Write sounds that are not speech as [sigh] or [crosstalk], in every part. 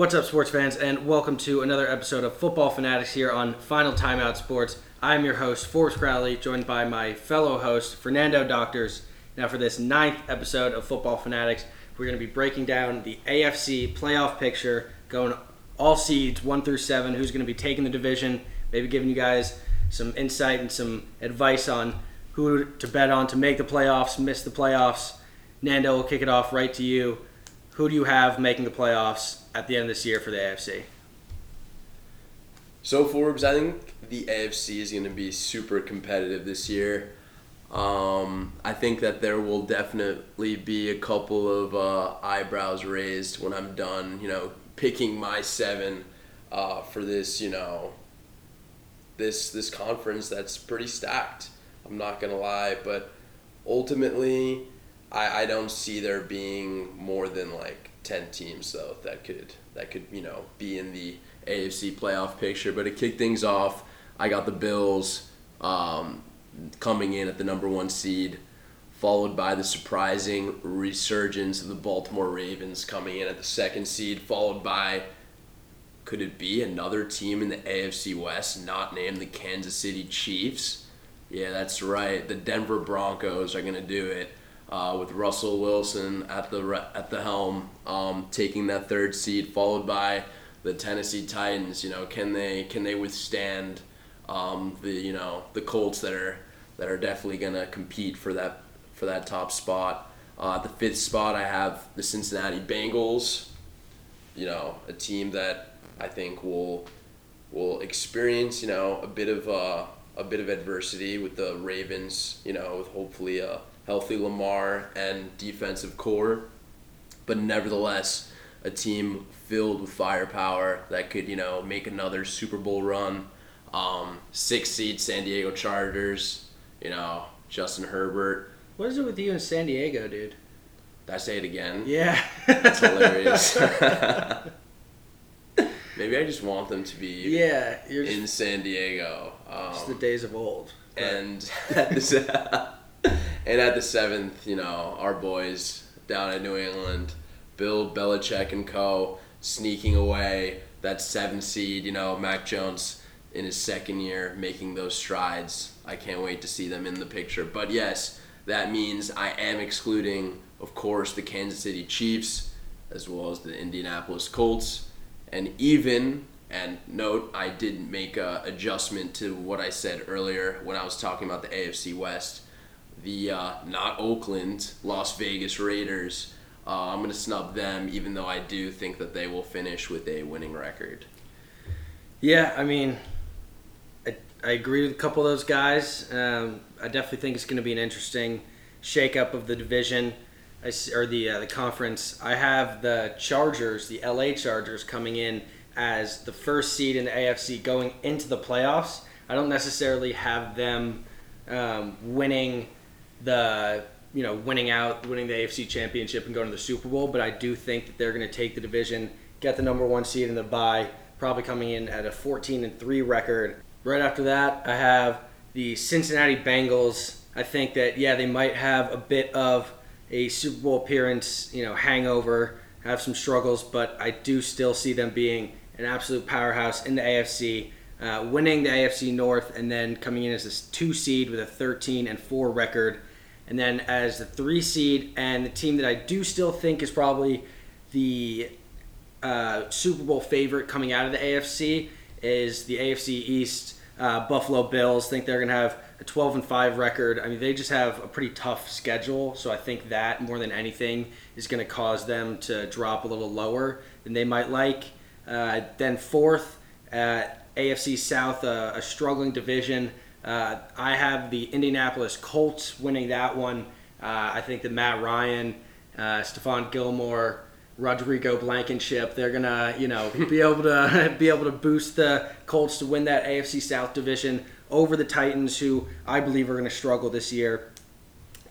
What's up, sports fans, and welcome to another episode of Football Fanatics here on Final Timeout Sports. I'm your host, Forrest Crowley, joined by my fellow host, Fernando Doctors. Now, for this ninth episode of Football Fanatics, we're going to be breaking down the AFC playoff picture, going all seeds one through seven, who's going to be taking the division, maybe giving you guys some insight and some advice on who to bet on to make the playoffs, miss the playoffs. Nando will kick it off right to you. Who do you have making the playoffs at the end of this year for the AFC? So Forbes, I think the AFC is going to be super competitive this year. Um, I think that there will definitely be a couple of uh, eyebrows raised when I'm done, you know, picking my seven uh, for this, you know, this this conference that's pretty stacked. I'm not gonna lie, but ultimately, I, I don't see there being more than like ten teams though that could that could you know be in the AFC playoff picture. But to kick things off, I got the Bills um, coming in at the number one seed, followed by the surprising resurgence of the Baltimore Ravens coming in at the second seed, followed by could it be another team in the AFC West not named the Kansas City Chiefs? Yeah, that's right. The Denver Broncos are going to do it uh, with Russell Wilson at the at the helm, um, taking that third seed, followed by the Tennessee Titans. You know, can they can they withstand um, the you know the Colts that are that are definitely going to compete for that for that top spot. Uh, the fifth spot, I have the Cincinnati Bengals. You know, a team that I think will will experience you know a bit of uh, a bit of adversity with the Ravens. You know, with hopefully a healthy Lamar and defensive corps, but nevertheless a team filled with firepower that could you know make another Super Bowl run. Um, six seed San Diego Chargers. You know, Justin Herbert. What is it with you in San Diego, dude? Did I say it again? Yeah. That's hilarious. [laughs] [laughs] Maybe I just want them to be yeah, you're in San Diego. Um, just the days of old. but- and at the se- and at the seventh, you know, our boys down at New England, Bill Belichick and co. sneaking away that seven seed. You know, Mac Jones in his second year making those strides. I can't wait to see them in the picture. But yes, that means I am excluding, of course, the Kansas City Chiefs as well as the Indianapolis Colts, and even and note, I did make a adjustment to what I said earlier when I was talking about the AFC West. The uh, not Oakland, Las Vegas Raiders. Uh, I'm going to snub them, even though I do think that they will finish with a winning record. Yeah, I mean, I, I agree with a couple of those guys. Um, I definitely think it's going to be an interesting shakeup of the division I or the uh, the conference. I have the Chargers, the LA Chargers, coming in as the first seed in the AFC going into the playoffs. I don't necessarily have them um, winning the you know winning out, winning the AFC Championship and going to the Super Bowl, but I do think that they're going to take the division, get the number one seed in the bye, probably coming in at a 14 and three record. Right after that, I have the Cincinnati Bengals. I think that yeah, they might have a bit of a Super Bowl appearance, you know, hangover, have some struggles, but I do still see them being an absolute powerhouse in the AFC, uh, winning the AFC North, and then coming in as this two seed with a 13 and four record, and then as the three seed and the team that I do still think is probably the uh, Super Bowl favorite coming out of the AFC is the AFC East. Uh, Buffalo Bills think they're going to have a 12 and 5 record. I mean, they just have a pretty tough schedule, so I think that more than anything is going to cause them to drop a little lower than they might like. Uh, then fourth, uh, AFC South, uh, a struggling division. Uh, I have the Indianapolis Colts winning that one. Uh, I think that Matt Ryan, uh, Stephon Gilmore, Rodrigo Blankenship, they're gonna, you know, [laughs] be able to [laughs] be able to boost the Colts to win that AFC South division over the Titans, who I believe are gonna struggle this year.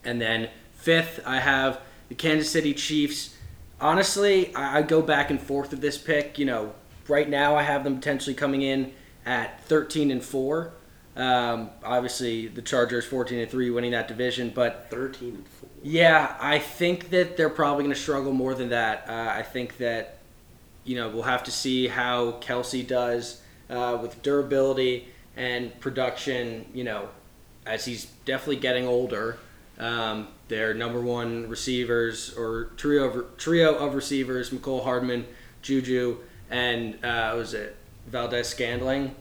And then fifth, I have the Kansas City Chiefs. Honestly, I, I go back and forth with this pick. You know, right now I have them potentially coming in at 13 and four. Um, obviously, the Chargers 14 and three, winning that division, but 13 and 4. yeah, I think that they're probably going to struggle more than that. Uh, I think that, you know, we'll have to see how Kelce does uh, with durability and production. You know, as he's definitely getting older. Um, their number one receivers or trio of, trio of receivers: Mecole Hardman, Juju, and uh, was it Valdes-Scantling?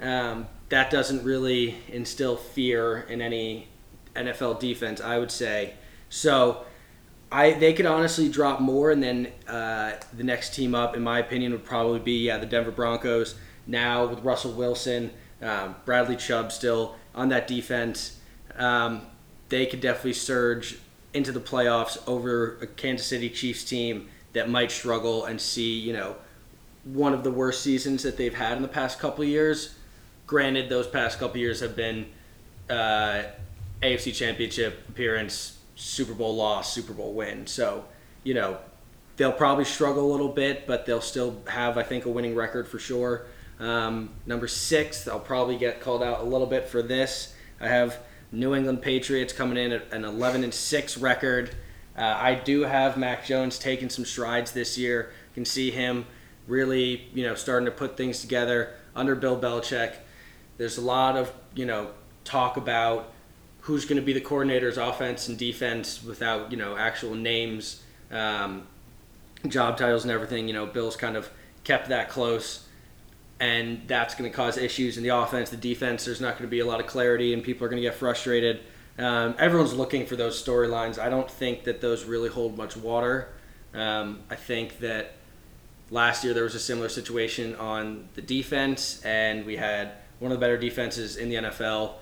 Um, that doesn't really instill fear in any NFL defense, I would say. So I they could honestly drop more, and then uh, the next team up, in my opinion, would probably be yeah the Denver Broncos. Now with Russell Wilson, um, Bradley Chubb still on that defense, um, they could definitely surge into the playoffs over a Kansas City Chiefs team that might struggle and see you know one of the worst seasons that they've had in the past couple years. Granted, those past couple years have been uh, AFC Championship appearance, Super Bowl loss, Super Bowl win. So, you know, they'll probably struggle a little bit, but they'll still have, I think, a winning record for sure. Um, number six, I'll probably get called out a little bit for this. I have New England Patriots coming in at an 11 and six record. Uh, I do have Mac Jones taking some strides this year. You can see him really, you know, starting to put things together under Bill Belichick. There's a lot of, you know, talk about who's going to be the coordinators, offense and defense, without you know actual names, um, job titles, and everything. You know, Bill's kind of kept that close, and that's going to cause issues in the offense, the defense. There's not going to be a lot of clarity, and people are going to get frustrated. Um, everyone's looking for those storylines. I don't think that those really hold much water. Um, I think that last year there was a similar situation on the defense, and we had one of the better defenses in the NFL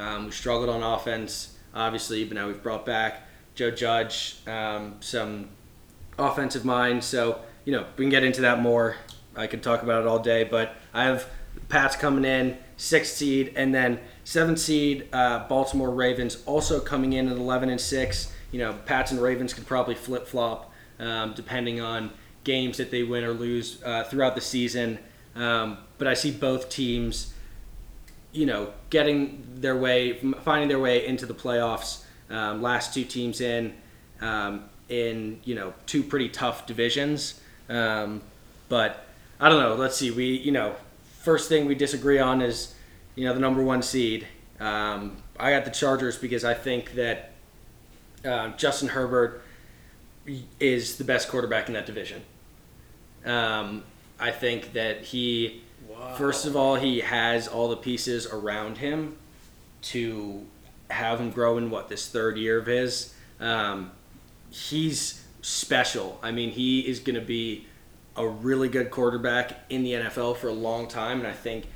um, we struggled on offense, obviously, but now we've brought back Joe Judge, um, some offensive mind. So, you know, we can get into that more. I could talk about it all day, but I have Pats coming in, sixth seed, and then seventh seed uh, Baltimore Ravens also coming in at 11 and six. You know, Pats and Ravens could probably flip flop um, depending on games that they win or lose uh, throughout the season. Um, but I see both teams you know, getting their way, finding their way into the playoffs. Um, last two teams in, um, in you know, two pretty tough divisions. Um, but I don't know. Let's see. We, you know, first thing we disagree on is, you know, the number one seed. Um, I got the Chargers because I think that uh, Justin Herbert is the best quarterback in that division. Um, I think that he First of all, he has all the pieces around him to have him grow in what this third year of his. Um, he's special. I mean, he is going to be a really good quarterback in the NFL for a long time, and I think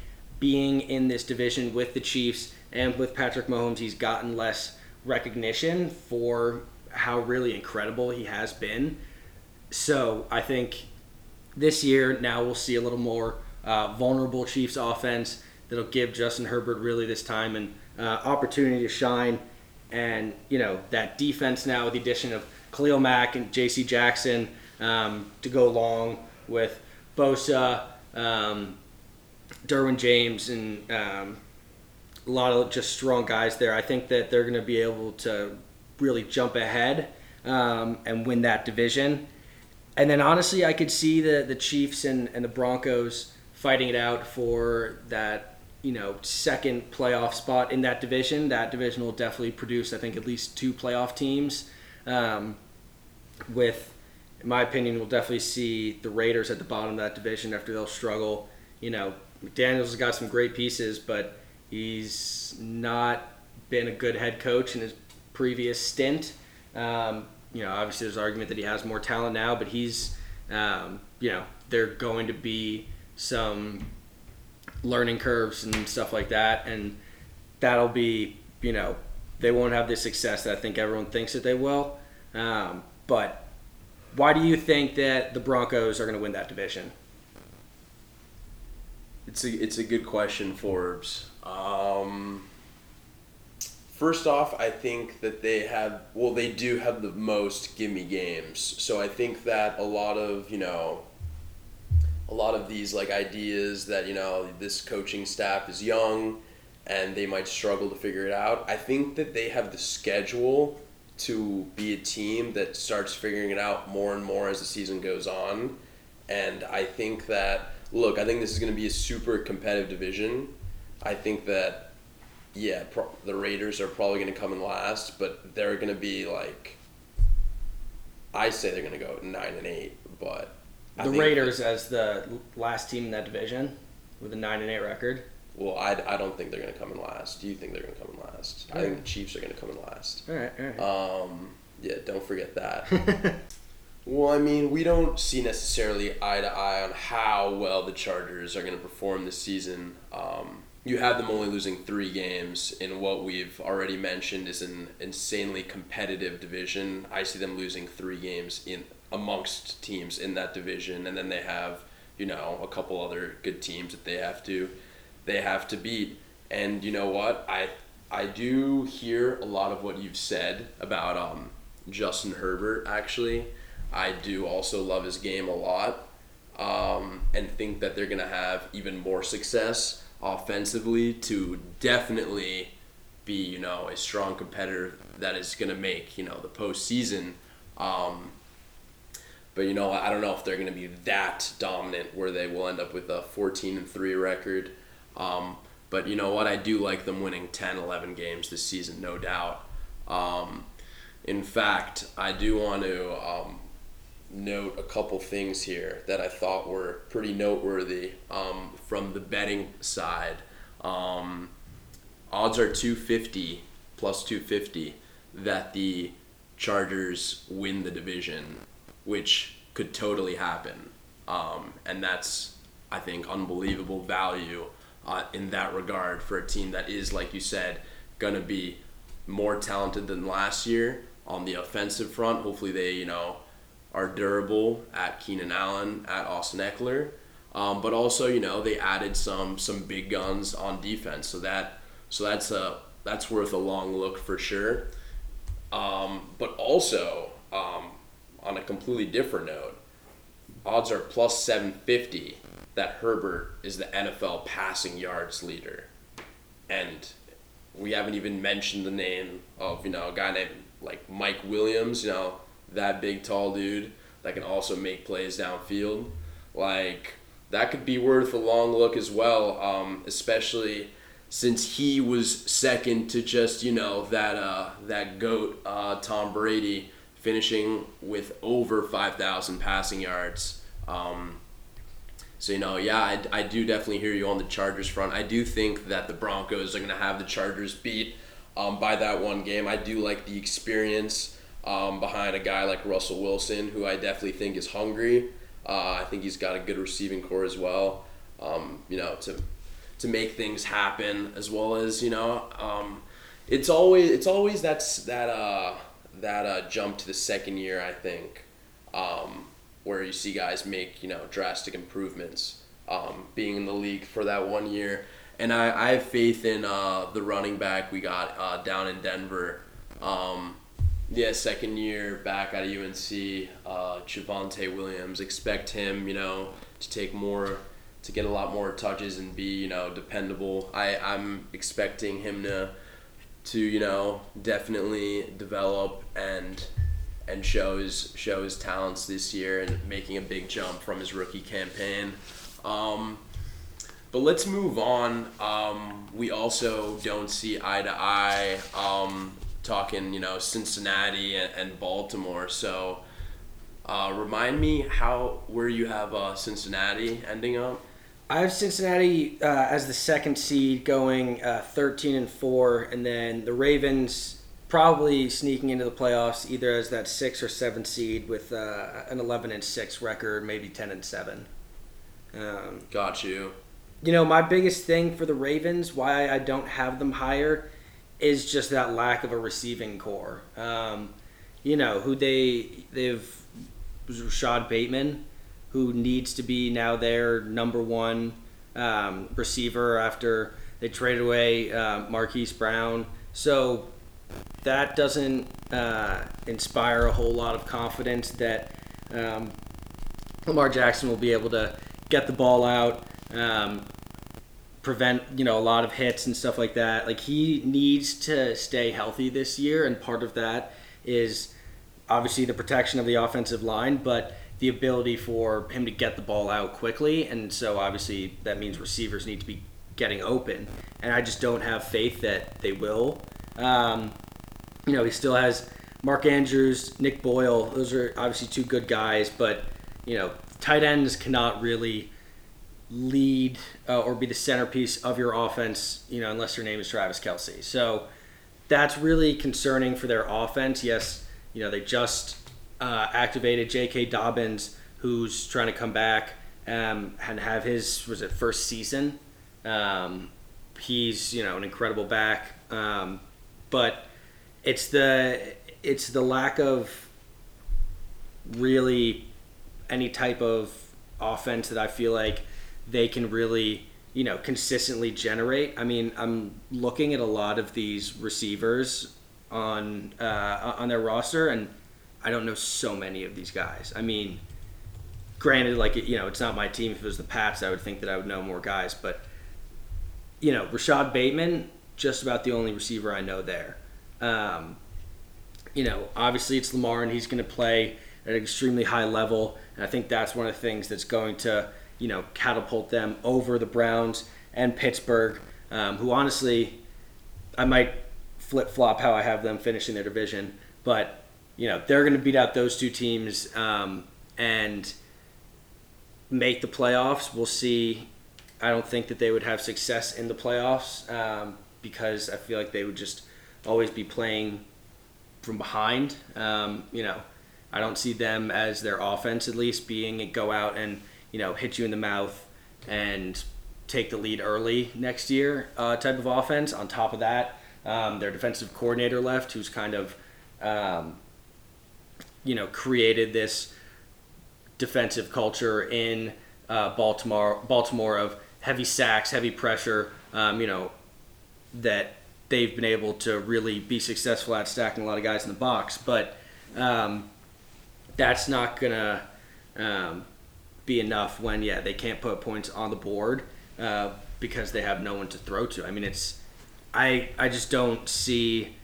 being in this division with the Chiefs and with Patrick Mahomes, he's gotten less recognition for how really incredible he has been. So I think this year now we'll see a little more uh, vulnerable Chiefs offense that'll give Justin Herbert really this time and uh, opportunity to shine. And you know that defense now with the addition of Khalil Mack and J.C. Jackson um, to go along with Bosa, um, Derwin James, and um, a lot of just strong guys there. I think that they're going to be able to really jump ahead um, and win that division. And then honestly, I could see the the Chiefs and, and the Broncos fighting it out for that you know second playoff spot in that division. That division will definitely produce, I think, at least two playoff teams. Um, with, in my opinion, we'll definitely see the Raiders at the bottom of that division after they'll struggle. You know, McDaniels has got some great pieces, but he's not been a good head coach in his previous stint. Um, you know, obviously there's argument that he has more talent now, but he's, um, you know, they're going to be some learning curves and stuff like that, and that'll be you know they won't have the success that I think everyone thinks that they will. Um, but why do you think that the Broncos are going to win that division? It's a it's a good question, Forbes. Um, first off, I think that they have well, they do have the most gimme games. So I think that a lot of you know a lot of these like ideas that you know this coaching staff is young and they might struggle to figure it out. I think that they have the schedule to be a team that starts figuring it out more and more as the season goes on. And I think that look, I think this is going to be a super competitive division. I think that yeah, pro- the Raiders are probably going to come in last, but they're going to be like I say they're going to go 9 and 8, but I The think- Raiders as the last team in that division with a nine and eight record. Well, I, I don't think they're going to come in last. Do you think they're going to come in last? I think the Chiefs are going to come in last. All right, all right. Um, yeah, don't forget that. [laughs] well, I mean, we don't see necessarily eye to eye on how well the Chargers are going to perform this season. Um, you have them only losing three games in what we've already mentioned is an insanely competitive division. I see them losing three games in amongst teams in that division, and then they have you know a couple other good teams that they have to they have to beat. And you know what? I I do hear a lot of what you've said about um, Justin Herbert. Actually, I do also love his game a lot, um, and think that they're gonna have even more success offensively to definitely be you know a strong competitor that is gonna make you know the postseason. Um, but you know, I don't know if they're going to be that dominant where they will end up with a 14 and 3 record. Um, but you know what? I do like them winning 10, 11 games this season, no doubt. Um, in fact, I do want to um, note a couple things here that I thought were pretty noteworthy um, from the betting side. Um, odds are 250 plus 250 that the Chargers win the division, which could totally happen. Um, and that's, I think, unbelievable value uh, in that regard for a team that is, like you said, going to be more talented than last year on the offensive front. Hopefully, they, you know, are durable at Keenan Allen, at Austin Ekeler. Um, but also, you know, they added some some big guns on defense, so that so that's a that's worth a long look for sure. Um, but also, um, on a completely different note, odds are plus 750 that Herbert is the NFL passing yards leader. And we haven't even mentioned the name of, you know, a guy named like Mike Williams, you know, that big tall dude that can also make plays downfield. Like, that could be worth a long look as well, um, especially since he was second to just you know that uh, that goat uh, Tom Brady finishing with over five thousand passing yards. Um, so you know, yeah, I, I do definitely hear you on the Chargers front. I do think that the Broncos are gonna have the Chargers beat um, by that one game. I do like the experience um, behind a guy like Russell Wilson, who I definitely think is hungry. Uh, I think he's got a good receiving corps as well. Um, you know, to to make things happen, as well as you know, um, it's always it's always that's that uh, that uh, jump to the second year. I think um, where you see guys make you know drastic improvements, um, being in the league for that one year. And I, I have faith in uh, the running back we got uh, down in Denver. Um, yeah, second year back of UNC, uh, Javonte Williams. Expect him, you know, to take more, to get a lot more touches and be, you know, dependable. I I'm expecting him to, to you know, definitely develop and, and show his show his talents this year and making a big jump from his rookie campaign. Um, but let's move on. Um, we also don't see eye to eye. Um, talking, you know, Cincinnati and, and Baltimore. So, uh, remind me how where you have uh, Cincinnati ending up. I have Cincinnati uh, as the second seed, going uh, 13 and four, and then the Ravens probably sneaking into the playoffs either as that six or seven seed with uh, an 11 and six record, maybe 10 and seven. Um, Got you. you know, my biggest thing for the Ravens, why I don't have them higher, is just that lack of a receiving corps. Um, you know, who they they've Rashod Bateman, who needs to be now their number one um, receiver after they traded away uh, Marquise Brown. So that doesn't uh, inspire a whole lot of confidence that um, Lamar Jackson will be able to get the ball out, um, prevent you know a lot of hits and stuff like that. Like he needs to stay healthy this year, and part of that is obviously the protection of the offensive line, but the ability for him to get the ball out quickly, and so obviously that means receivers need to be getting open, and I just don't have faith that they will. Um, you know, he still has Mark Andrews, Nick Boyle. Those are obviously two good guys, but you know, tight ends cannot really lead uh, or be the centerpiece of your offense. You know, unless your name is Travis Kelce. So that's really concerning for their offense. Yes, you know they just uh, activated J.K. Dobbins, who's trying to come back um, and have his was it first season. Um, he's you know an incredible back, um, but it's the it's the lack of really any type of offense that I feel like they can really you know consistently generate. I mean, I'm looking at a lot of these receivers on uh, on their roster, and I don't know so many of these guys. I mean, granted, like you know, it's not my team. If it was the Pats, I would think that I would know more guys, but you know, Rashod Bateman, just about the only receiver I know there. Um, you know, obviously it's Lamar, and he's going to play at an extremely high level, and I think that's one of the things that's going to you know catapult them over the Browns and Pittsburgh, um, who honestly, I might flip flop how I have them finishing their division, but you know they're going to beat out those two teams um, and make the playoffs. We'll see. I don't think that they would have success in the playoffs um, because I feel like they would just always be playing from behind. Um, you know, I don't see them as their offense at least being go out and you know hit you in the mouth and take the lead early next year uh, type of offense. On top of that, um, their defensive coordinator left, who's kind of um, you know created this defensive culture in uh, Baltimore. Baltimore of heavy sacks, heavy pressure. Um, you know that they've been able to really be successful at stacking a lot of guys in the box, but um, that's not gonna um, be enough when yeah they can't put points on the board uh, because they have no one to throw to. I mean it's I I just don't see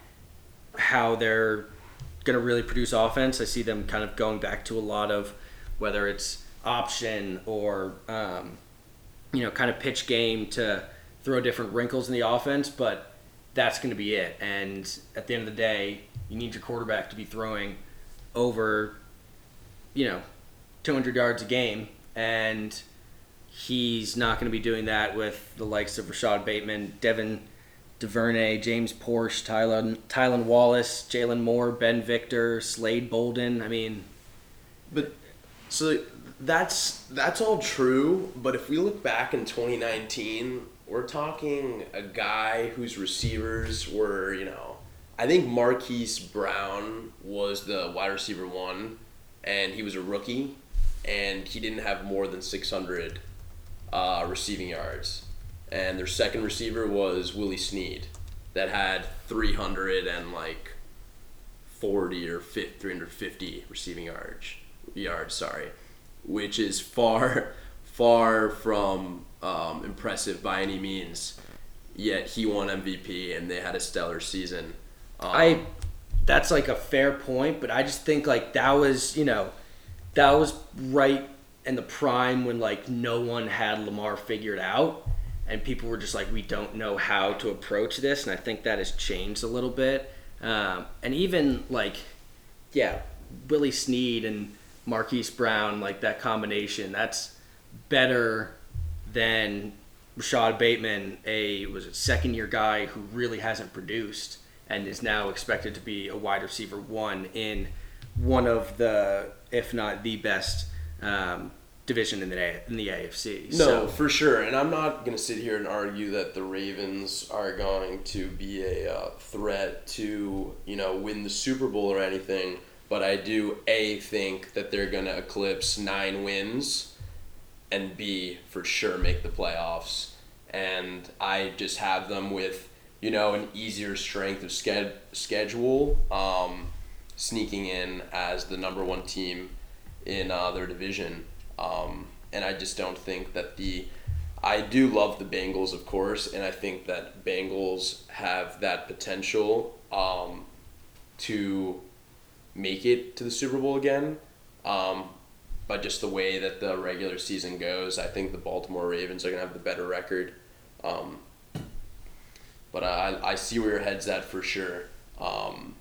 how they're gonna really produce offense. I see them kind of going back to a lot of whether it's option or um, you know kind of pitch game to throw different wrinkles in the offense, but that's going to be it. And at the end of the day, you need your quarterback to be throwing over, you know, 200 yards a game, and he's not going to be doing that with the likes of Rashod Bateman, Devin Duvernay, James Proche, Tylen, Tylan Wallace, Jalen Moore, Ben Victor, Slade Bolden. I mean, but so that's that's all true. But if we look back in 2019, we're talking a guy whose receivers were, you know, I think Marquise Brown was the wide receiver one, and he was a rookie, and he didn't have more than 600 uh, receiving yards. And their second receiver was Willie Snead, that had 300 and like 40 or 50, 350 receiving yards. Yards, sorry, which is far, [laughs] far from um, impressive by any means. Yet he won MVP and they had a stellar season. Um, I that's like a fair point, but I just think like that was you know that was right in the prime when like no one had Lamar figured out and people were just like we don't know how to approach this and I think that has changed a little bit. Um, and even like yeah Willie Snead and Marquise Brown like that combination that's better than Rashod Bateman, a was a second year guy who really hasn't produced and is now expected to be a wide receiver one in one of the, if not the best um, division in the in the AFC. No, so, for sure. And I'm not going to sit here and argue that the Ravens are going to be a uh, threat to you know win the Super Bowl or anything. But I do a think that they're going to eclipse nine wins and B for sure make the playoffs. And I just have them with you know an easier strength of sched- schedule, um, sneaking in as the number one team in uh, their division. Um, and I just don't think that the I do love the Bengals, of course, and I think that Bengals have that potential um, to make it to the Super Bowl again. Um, by just the way that the regular season goes, I think the Baltimore Ravens are gonna have the better record. Um, but I, I see where your head's at for sure. Um,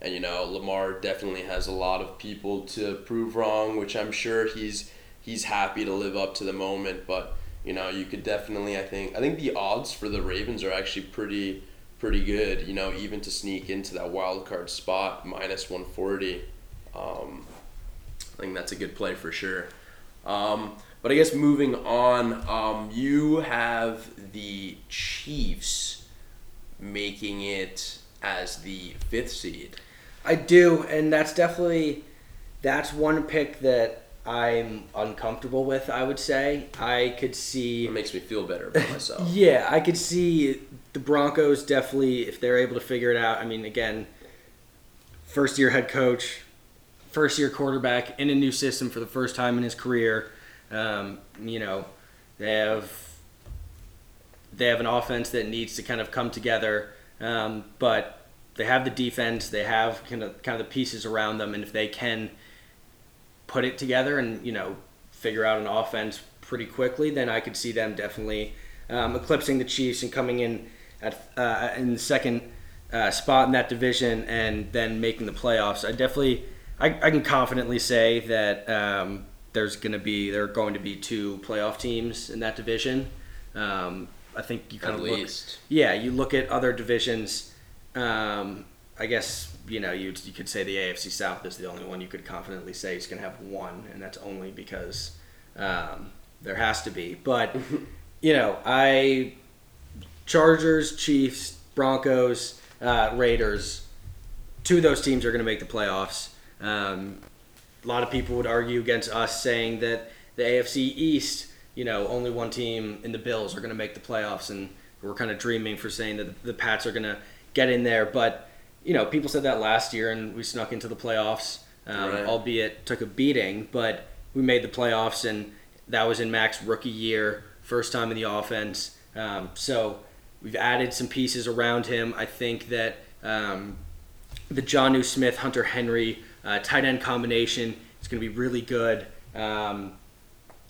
and you know, Lamar definitely has a lot of people to prove wrong, which I'm sure he's he's happy to live up to the moment. But you know, you could definitely I think I think the odds for the Ravens are actually pretty pretty good. You know, even to sneak into that wild card spot minus one forty. Um, I think that's a good play for sure. Um, but I guess moving on, um, you have the Chiefs making it as the fifth seed. I do, and that's definitely that's one pick that I'm uncomfortable with. I would say I could see. It makes me feel better about myself. [laughs] yeah, I could see the Broncos definitely if they're able to figure it out. I mean, again, first year head coach, first year quarterback in a new system for the first time in his career. Um, you know, they have they have an offense that needs to kind of come together, um, but they have the defense. They have kind of kind of the pieces around them, and if they can put it together and you know figure out an offense pretty quickly, then I could see them definitely um, eclipsing the Chiefs and coming in at uh, in the second uh, spot in that division, and then making the playoffs. I definitely I, I can confidently say that um, there's going to be there are going to be two playoff teams in that division. Um, I think you kind At of look, yeah, you look at other divisions. Um, I guess you know you you could say the AFC South is the only one you could confidently say is going to have one, and that's only because um, there has to be. But you know, I Chargers, Chiefs, Broncos, uh, Raiders. Two of those teams are going to make the playoffs. Um, a lot of people would argue against us saying that the AFC East, you know, only one team in the Bills are going to make the playoffs, and we're kind of dreaming for saying that the Pats are going to get in there. But you know, people said that last year, and we snuck into the playoffs, um, Right. albeit took a beating, but we made the playoffs, and that was in Mac's rookie year, first time in the offense. Um, so we've added some pieces around him. I think that um, the Jonnu Smith, Hunter Henry uh, tight end combination is going to be really good. Um,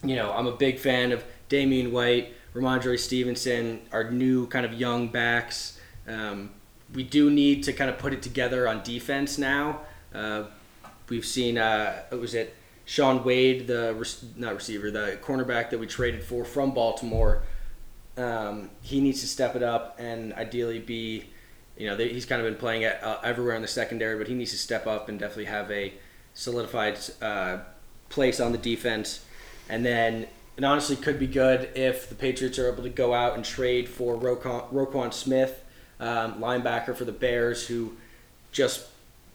you know, I'm a big fan of Damian White, Rhamondre Stevenson, our new kind of young backs. Um, we do need to kind of put it together on defense now. Uh, we've seen, uh, was it, Shaun Wade, the not receiver, the cornerback that we traded for from Baltimore. Um, he needs to step it up and ideally be, you know, they, he's kind of been playing at, uh, everywhere in the secondary, but he needs to step up and definitely have a solidified uh, place on the defense. And then it honestly could be good if the Patriots are able to go out and trade for Roquan, Roquan Smith, um, linebacker for the Bears, who just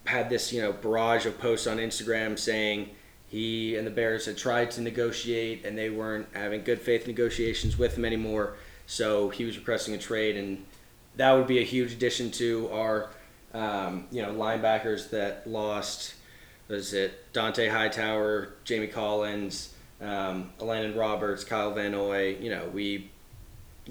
had this you know barrage of posts on Instagram saying he and the Bears had tried to negotiate and they weren't having good faith negotiations with him anymore. So he was requesting a trade, and that would be a huge addition to our um, you know linebackers that lost. Was it Dont'a Hightower, Jamie Collins, um, Landon Roberts, Kyle Van Noy? You know we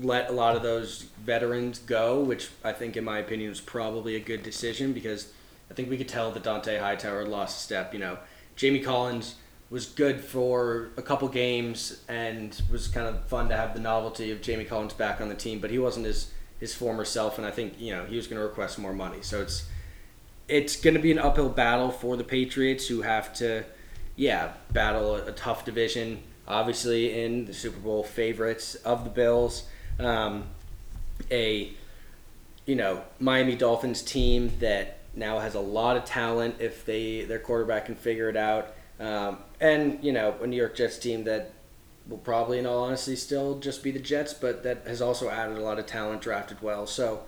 let a lot of those veterans go, which I think, in my opinion, was probably a good decision because I think we could tell that Dont'a Hightower lost a step. You know, Jamie Collins was good for a couple games and was kind of fun to have the novelty of Jamie Collins back on the team, but he wasn't his his former self, and I think you know he was going to request more money. So it's it's going to be an uphill battle for the Patriots, who have to, yeah, battle a, a tough division. Obviously, in the Super Bowl favorites of the Bills, um, a you know Miami Dolphins team that now has a lot of talent if they their quarterback can figure it out, um, and you know a New York Jets team that will probably, in all honesty, still just be the Jets, but that has also added a lot of talent, drafted well. So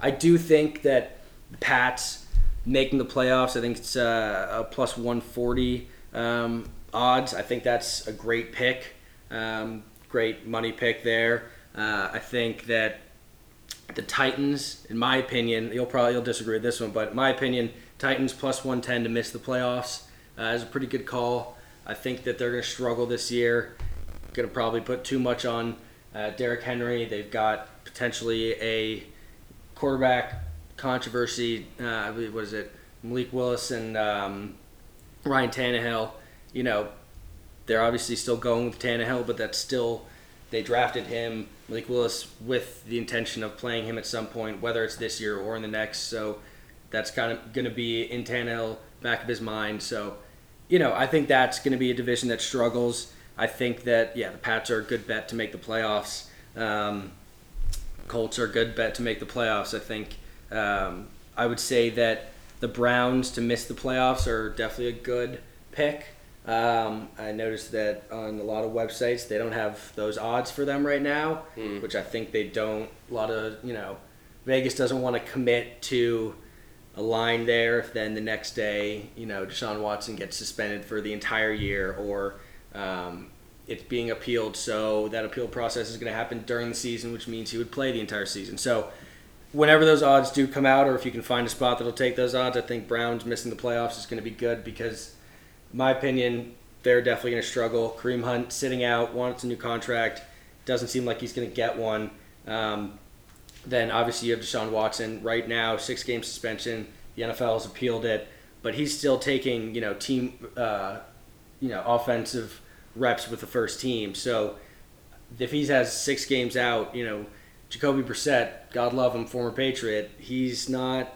I do think that the Pats making the playoffs. I think it's uh, a plus 140 um, odds. I think that's a great pick, um, great money pick there. Uh, I think that the Titans, in my opinion, you'll probably you'll disagree with this one, but in my opinion, Titans plus 110 to miss the playoffs uh, is a pretty good call. I think that they're going to struggle this year. Going to probably put too much on uh, Derrick Henry. They've got potentially a quarterback controversy. Uh, I believe what is it? Malik Willis and um, Ryan Tannehill. You know, they're obviously still going with Tannehill, but that's still they drafted him, Malik Willis, with the intention of playing him at some point, whether it's this year or in the next. So that's kind of going to be in Tannehill back of his mind. So, you know, I think that's going to be a division that struggles. I think that yeah, the Pats are a good bet to make the playoffs. Um, Colts are a good bet to make the playoffs. I think um, I would say that the Browns to miss the playoffs are definitely a good pick. Um, I noticed that on a lot of websites they don't have those odds for them right now, Hmm. which I think they don't. A lot of you know, Vegas doesn't want to commit to a line there if then the next day you know Deshaun Watson gets suspended for the entire year or um, it's being appealed. So that appeal process is going to happen during the season, which means he would play the entire season. So whenever those odds do come out, or if you can find a spot that'll take those odds, I think Browns missing the playoffs is going to be good because, my opinion, they're definitely going to struggle. Kareem Hunt sitting out, wants a new contract, doesn't seem like he's going to get one. Um, then obviously you have Deshaun Watson right now, six game suspension. The NFL has appealed it, but he's still taking you know team, uh, you know offensive reps with the first team. So if he has six games out, you know Jacoby Brissett, God love him, former Patriot, he's not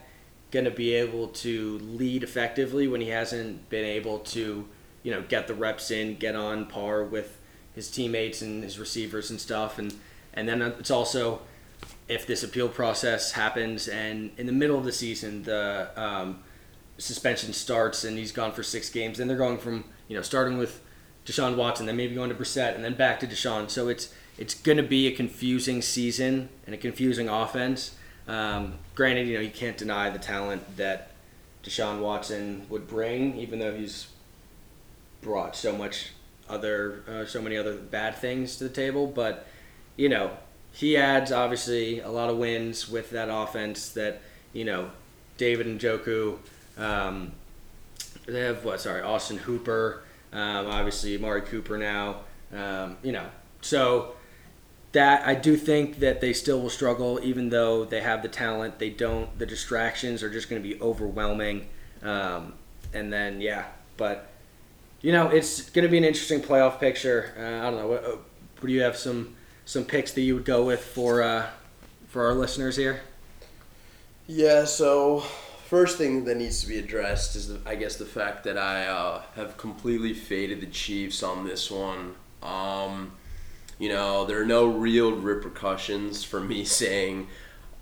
going to be able to lead effectively when he hasn't been able to, you know, get the reps in, get on par with his teammates and his receivers and stuff. And and then it's also if this appeal process happens and in the middle of the season the um, suspension starts and he's gone for six games, then they're going from you know starting with Deshaun Watson, then maybe going to Brissett, and then back to Deshaun. So it's it's going to be a confusing season and a confusing offense. Um, granted, you know you can't deny the talent that Deshaun Watson would bring, even though he's brought so much other, uh, so many other bad things to the table. But you know he adds obviously a lot of wins with that offense. That you know David Njoku. Um, they have what? Sorry, Austin Hooper. Um, obviously, Amari Cooper now. Um, you know, so that I do think that they still will struggle, even though they have the talent. They don't. The distractions are just going to be overwhelming. Um, and then yeah, but you know, it's going to be an interesting playoff picture. Uh, I don't know. What, uh, what do you have some some picks that you would go with for uh, for our listeners here? Yeah, so first thing that needs to be addressed is, the, I guess, the fact that I uh, have completely faded the Chiefs on this one. Um, you know, there are no real repercussions for me [laughs] saying,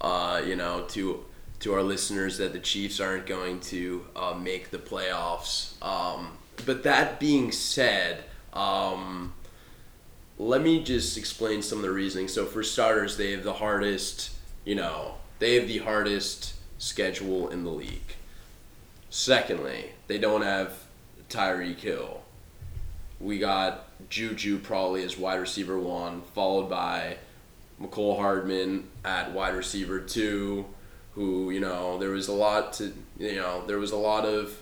uh, you know, to to our listeners that the Chiefs aren't going to uh, make the playoffs. Um, but that being said, um, let me just explain some of the reasoning. So for starters, they have the hardest, you know, they have the hardest schedule in the league. Secondly, they don't have Tyreek Hill. We got Juju probably as wide receiver one, followed by Mecole Hardman at wide receiver two, who, you know, there was a lot to you know, there was a lot of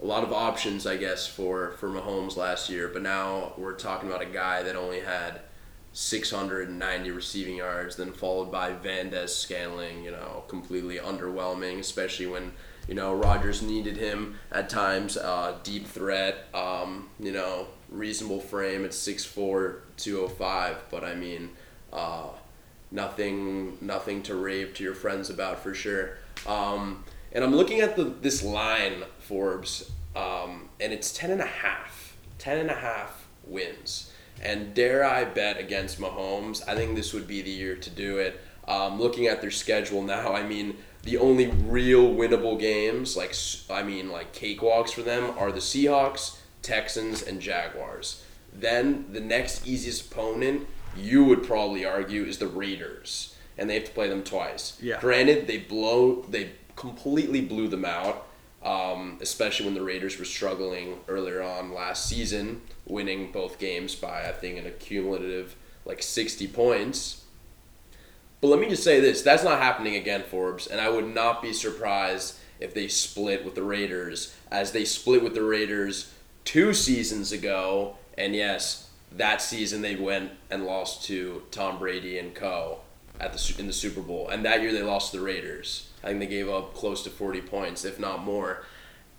a lot of options, I guess, for for Mahomes last year. But now we're talking about a guy that only had 690 receiving yards, then followed by Valdes-Scantling. You know, completely underwhelming, especially when you know Rodgers needed him at times. Uh, deep threat. Um, you know, reasonable frame at 6'4", 205. But I mean, uh, nothing nothing to rave to your friends about for sure. Um, and I'm looking at the this line, Forbes, um, and it's 10 and a half. 10 and a half wins. And dare I bet against Mahomes, I think this would be the year to do it. Um, looking at their schedule now, I mean, the only real winnable games, like I mean, like cakewalks for them, are the Seahawks, Texans, and Jaguars. Then the next easiest opponent, you would probably argue, is the Raiders, and they have to play them twice. Yeah. Granted, they blow, they completely blew them out, um, especially when the Raiders were struggling earlier on last season, winning both games by I think an accumulative like sixty points. But let me just say this: that's not happening again, Forbes, and I would not be surprised if they split with the Raiders, as they split with the Raiders two seasons ago. And yes, that season they went and lost to Tom Brady and Co. at the in the Super Bowl, and that year they lost to the Raiders. I think they gave up close to forty points, if not more.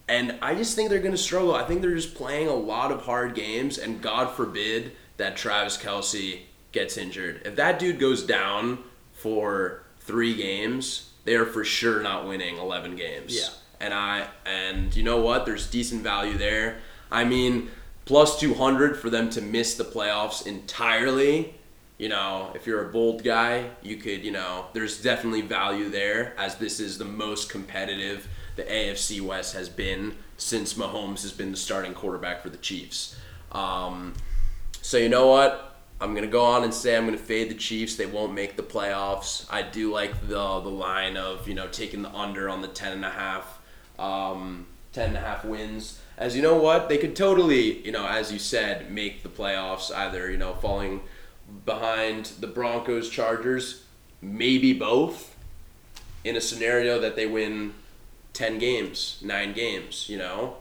And I just think they're going to struggle. I think they're just playing a lot of hard games, and God forbid that Travis Kelce gets injured. If that dude goes down for three games, they are for sure not winning 11 games. Yeah. And I and you know what? There's decent value there. I mean, plus 200 for them to miss the playoffs entirely. You know, if you're a bold guy, you could, you know, there's definitely value there as this is the most competitive the AFC West has been since Mahomes has been the starting quarterback for the Chiefs. Um, so you know what? I'm gonna go on and say I'm gonna fade the Chiefs. They won't make the playoffs. I do like the the line of you know taking the under on the ten and a half, um, ten and a half wins. As you know what, they could totally you know as you said make the playoffs. Either you know falling behind the Broncos, Chargers, maybe both. In a scenario that they win ten games, nine games, you know,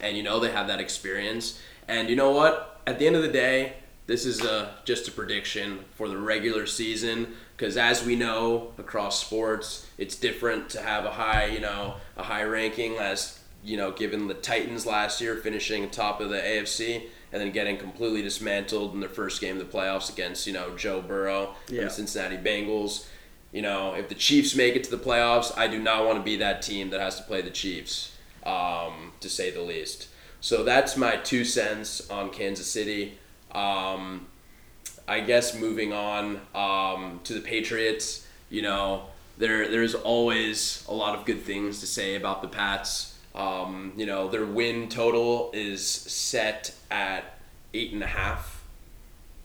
and you know they have that experience. And you know what? At the end of the day, this is a, just a prediction for the regular season because as we know across sports, it's different to have a high, you know, a high ranking as you know, given the Titans last year finishing top of the AFC and then getting completely dismantled in their first game of the playoffs against, you know, Joe Burrow Yeah. and the Cincinnati Bengals. You know, if the Chiefs make it to the playoffs, I do not want to be that team that has to play the Chiefs, um, to say the least. So that's my two cents on Kansas City. Um, I guess moving on um, to the Patriots, you know, there there's always a lot of good things to say about the Pats. Um, you know, their win total is set at eight and a half.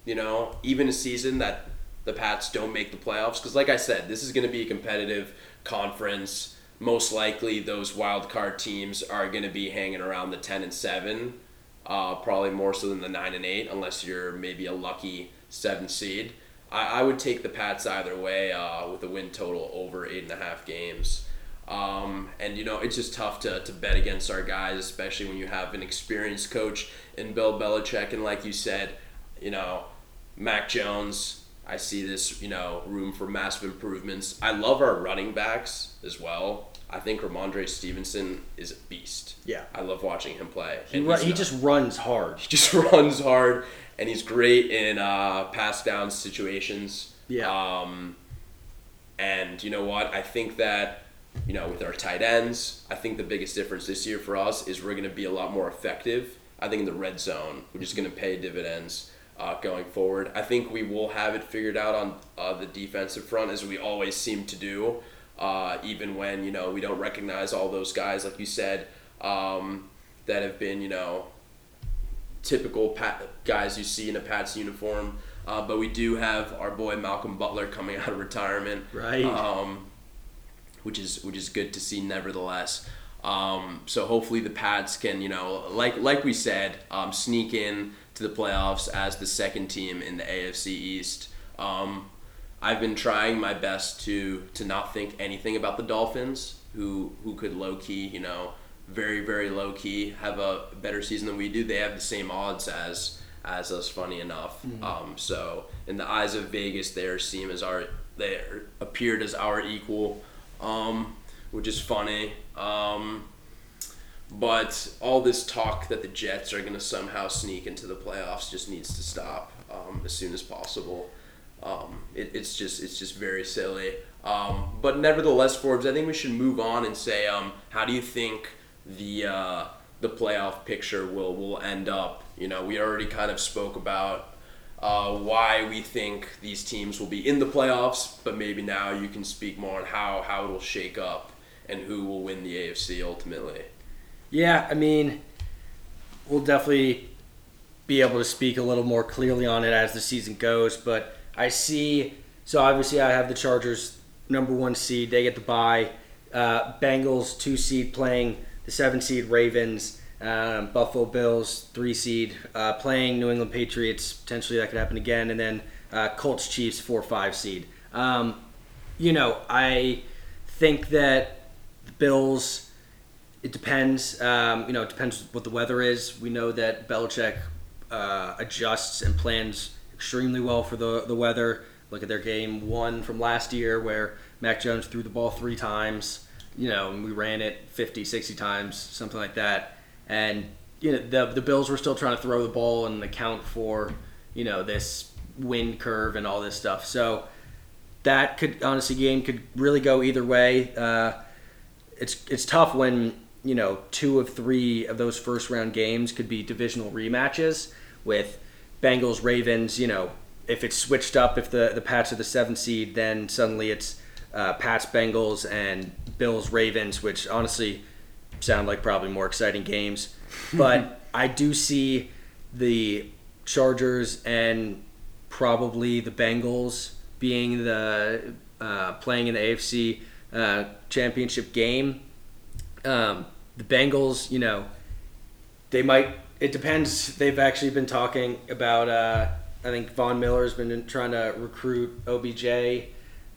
You know, even a season that the Pats don't make the playoffs, because like I said, this is going to be a competitive conference. Most likely, those wild card teams are going to be hanging around the ten and seven uh, probably more so than the nine and eight, unless you're maybe a lucky seven seed. I, I would take the Pats either way uh, with a win total over eight and a half games. Um, and you know it's just tough to, to bet against our guys, especially when you have an experienced coach in Bill Belichick, and like you said, you know, Mac Jones. I see this, you know, room for massive improvements. I love our running backs as well. I think Rhamondre Stevenson is a beast. Yeah. I love watching him play. He, And ru- he's he just runs hard. he just [laughs] runs hard and he's great in uh, pass down situations. Yeah. Um, and you know what? I think that you know with our tight ends, I think the biggest difference this year for us is we're going to be a lot more effective. I think in the red zone, which is going to pay dividends uh, going forward. I think we will have it figured out on uh, the defensive front as we always seem to do. Uh, even when you know we don't recognize all those guys, like you said, um, that have been you know typical Pat guys you see in a Pats uniform. Uh, but we do have our boy Malcolm Butler coming [laughs] out of retirement, Right. Um, which is which is good to see, nevertheless. Um, so hopefully the Pats can, you know, like like we said, um, sneak in to the playoffs as the second team in the AFC East. Um, I've been trying my best to to not think anything about the Dolphins, who who could low key, you know, very very low key have a better season than we do. They have the same odds as as us, funny enough. Um, so in the eyes of Vegas, they seem as our they appeared as our equal, um, which is funny. Um, but all this talk that the Jets are going to somehow sneak into the playoffs just needs to stop um, as soon as possible. Um, it, it's just it's just very silly. Um, but nevertheless, Forbes, I think we should move on and say, um, how do you think the uh, the playoff picture will will end up? You know, we already kind of spoke about uh, why we think these teams will be in the playoffs, but maybe now you can speak more on how how it will shake up and who will win the AFC ultimately. Yeah, I mean, we'll definitely be able to speak a little more clearly on it as the season goes. But I see, so obviously I have the Chargers number one seed. They get the bye. Uh, Bengals two seed playing the seven seed Ravens. Um, Buffalo Bills three seed uh, playing New England Patriots. Potentially that could happen again. And then uh, Colts Chiefs four five seed. Um, you know, I think that the Bills it depends. Um, you know, it depends what the weather is. We know that Belichick uh, adjusts and plans extremely well for the the weather. Look at their game one from last year where Mac Jones threw the ball three times. you know, and we ran it 50, 60 times, something like that. And you know, the the Bills were still trying to throw the ball and account for, you know, this wind curve and all this stuff. So that could honestly game could really go either way. Uh, it's it's tough when you know two of three of those first round games could be divisional rematches with Bengals Ravens. You know if it's switched up, if the the Pats are the seventh seed, then suddenly it's uh, Pats Bengals and Bills Ravens, which honestly sound like probably more exciting games. But [laughs] I do see the Chargers and probably the Bengals being the uh, playing in the AFC uh, championship game. Um, the Bengals, you know, they might. It depends. They've actually been talking about. Uh, I think Von Miller's been trying to recruit OBJ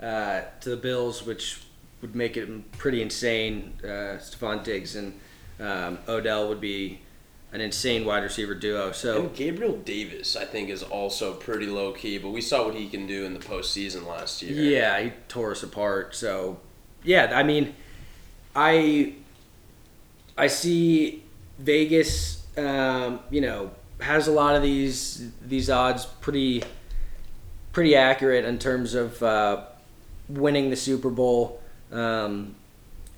uh, to the Bills, which would make it pretty insane. Uh, Stefon Diggs and um, Odell would be an insane wide receiver duo. So and Gabriel Davis, I think, is also pretty low key, but we saw what he can do in the postseason last year. Yeah, he tore us apart. So yeah, I mean, I I see Vegas, um, you know, has a lot of these these odds pretty pretty accurate in terms of uh, winning the Super Bowl um,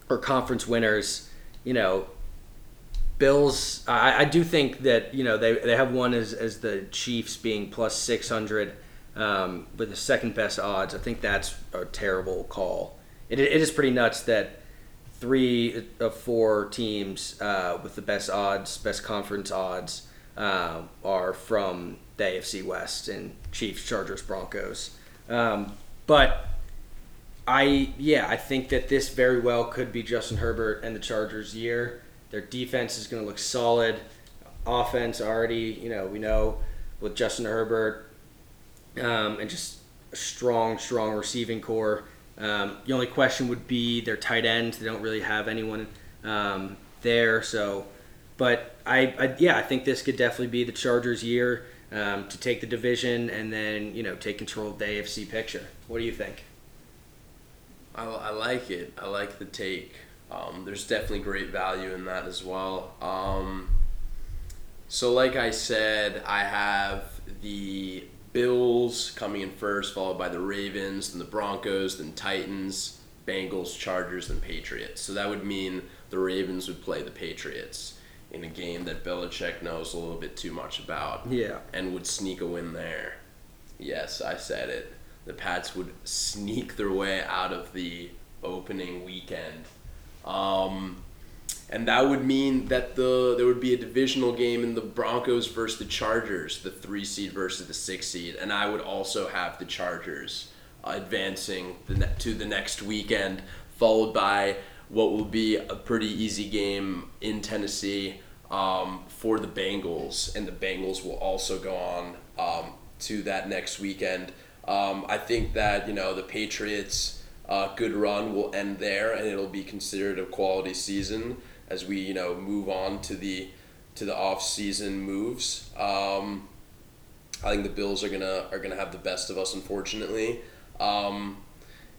or conference winners. You know, Bills, I, I do think that you know they, they have one as, as the Chiefs being plus six hundred um, with the second best odds. I think that's a terrible call. It, it is pretty nuts that three of four teams uh, with the best odds, best conference odds, uh, are from the AFC West and Chiefs, Chargers, Broncos. Um, but I yeah I think that this very well could be Justin Herbert and the Chargers' year. Their defense is going to look solid. Offense already, you know, we know with Justin Herbert um, and just a strong, strong receiving corps. Um, the only question would be their tight end. They don't really have anyone um, there. So, but I, I, yeah, I think this could definitely be the Chargers' year um, to take the division and then you know take control of the AFC picture. What do you think? I, I like it. I like the take. Um, there's definitely great value in that as well. Um, so, like I said, I have the Bills coming in first, followed by the Ravens, then the Broncos, then Titans, Bengals, Chargers, then Patriots. So that would mean the Ravens would play the Patriots in a game that Belichick knows a little bit too much about. Yeah. And would sneak a win there. Yes, I said it. The Pats would sneak their way out of the opening weekend. Um, and that would mean that the there would be a divisional game in the Broncos versus the Chargers, the three seed versus the six seed, and I would also have the Chargers advancing the ne- to the next weekend, followed by what will be a pretty easy game in Tennessee um, for the Bengals, and the Bengals will also go on um, to that next weekend. Um, I think that you know the Patriots uh, good run will end there, and it'll be considered a quality season as we you know move on to the to the off season moves. Um, I think the Bills are gonna are gonna have the best of us, unfortunately. Um,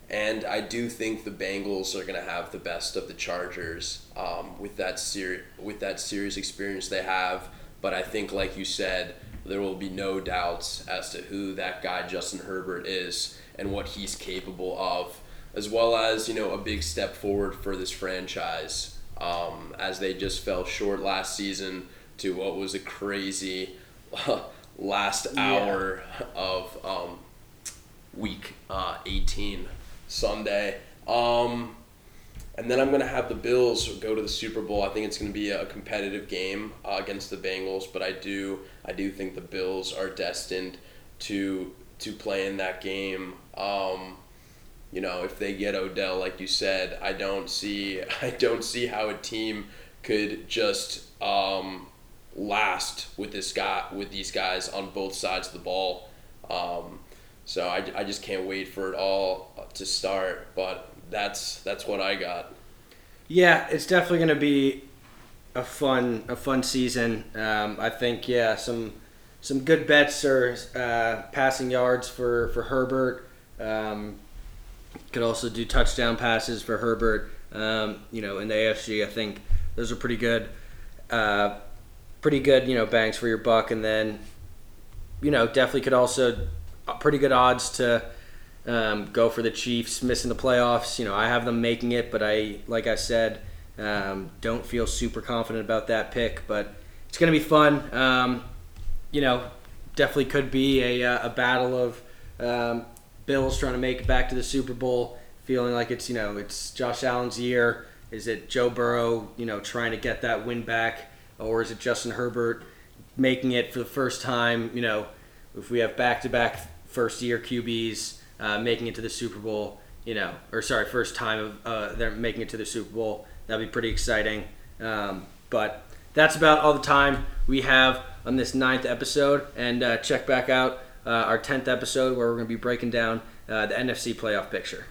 and I do think the Bengals are going to have the best of the Chargers um, with that ser- with that series experience they have. But I think, like you said, there will be no doubts as to who that guy Justin Herbert is and what he's capable of as well as you know a big step forward for this franchise um, as they just fell short last season to what was a crazy [laughs] last hour yeah. of um, week uh, 18 Sunday. Um, and then I'm going to have the Bills go to the Super Bowl. I think it's going to be a competitive game uh, against the Bengals, but I do I do think the Bills are destined to to play in that game. Um, you know, if they get Odell, like you said, I don't see [laughs] I don't see how a team could just um, last with this guy with these guys on both sides of the ball. Um, so I, I just can't wait for it all to start. But that's that's what I got. Yeah, it's definitely going to be a fun a fun season. Um, I think yeah some some good bets are uh, passing yards for for Herbert. Um, could also do touchdown passes for Herbert. Um, you know, in the AFC, I think those are pretty good, uh, pretty good, you know, bangs for your buck. And then, you know, definitely could also uh, pretty good odds to um, go for the Chiefs missing the playoffs. You know, I have them making it, but I, like I said, um, don't feel super confident about that pick. But it's going to be fun. Um, you know, definitely could be a, uh, a battle of um, Bills trying to make it back to the Super Bowl, feeling like it's you know it's Josh Allen's year. Is it Joe Burrow, you know, trying to get that win back, or is it Justin Herbert making it for the first time? You know, if we have back-to-back first-year QBs uh, making it to the Super Bowl, you know, or sorry, first time of uh, they're making it to the Super Bowl, that'd be pretty exciting. Um, but that's about all the time we have on this ninth episode, and uh, check back out uh, our tenth episode where we're going to be breaking down uh, the NFC playoff picture.